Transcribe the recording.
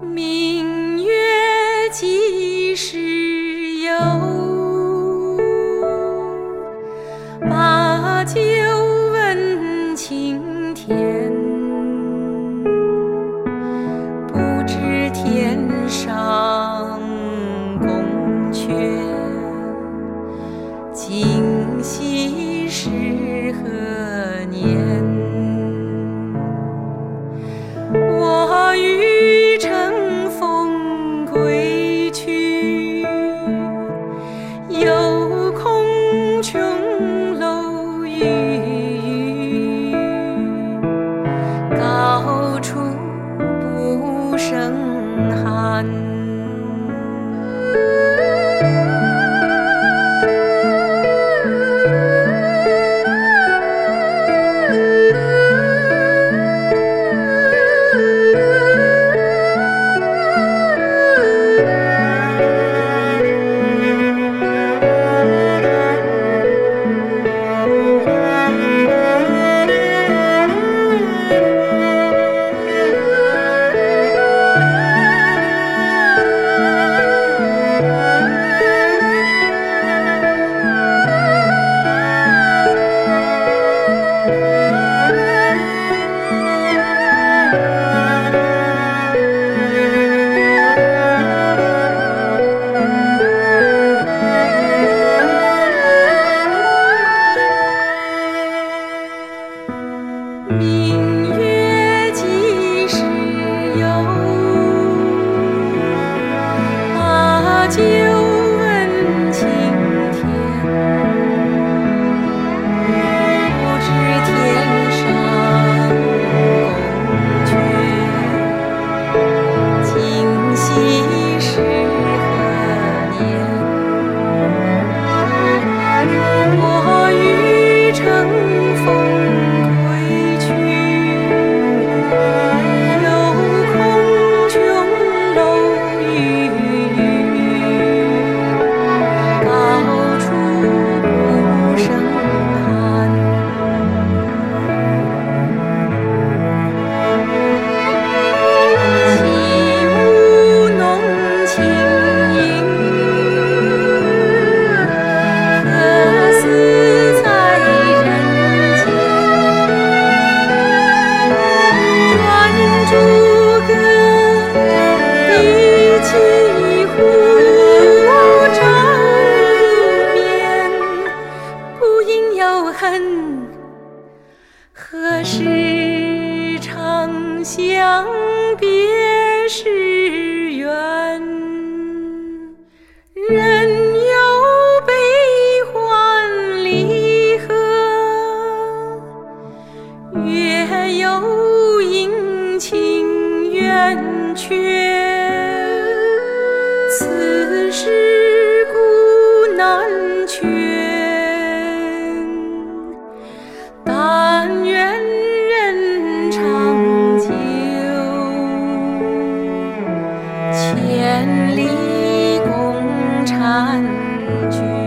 明月几时有？把酒问青相别是缘，人有悲欢离合，月有阴晴圆缺，此事古难全。千里共婵娟。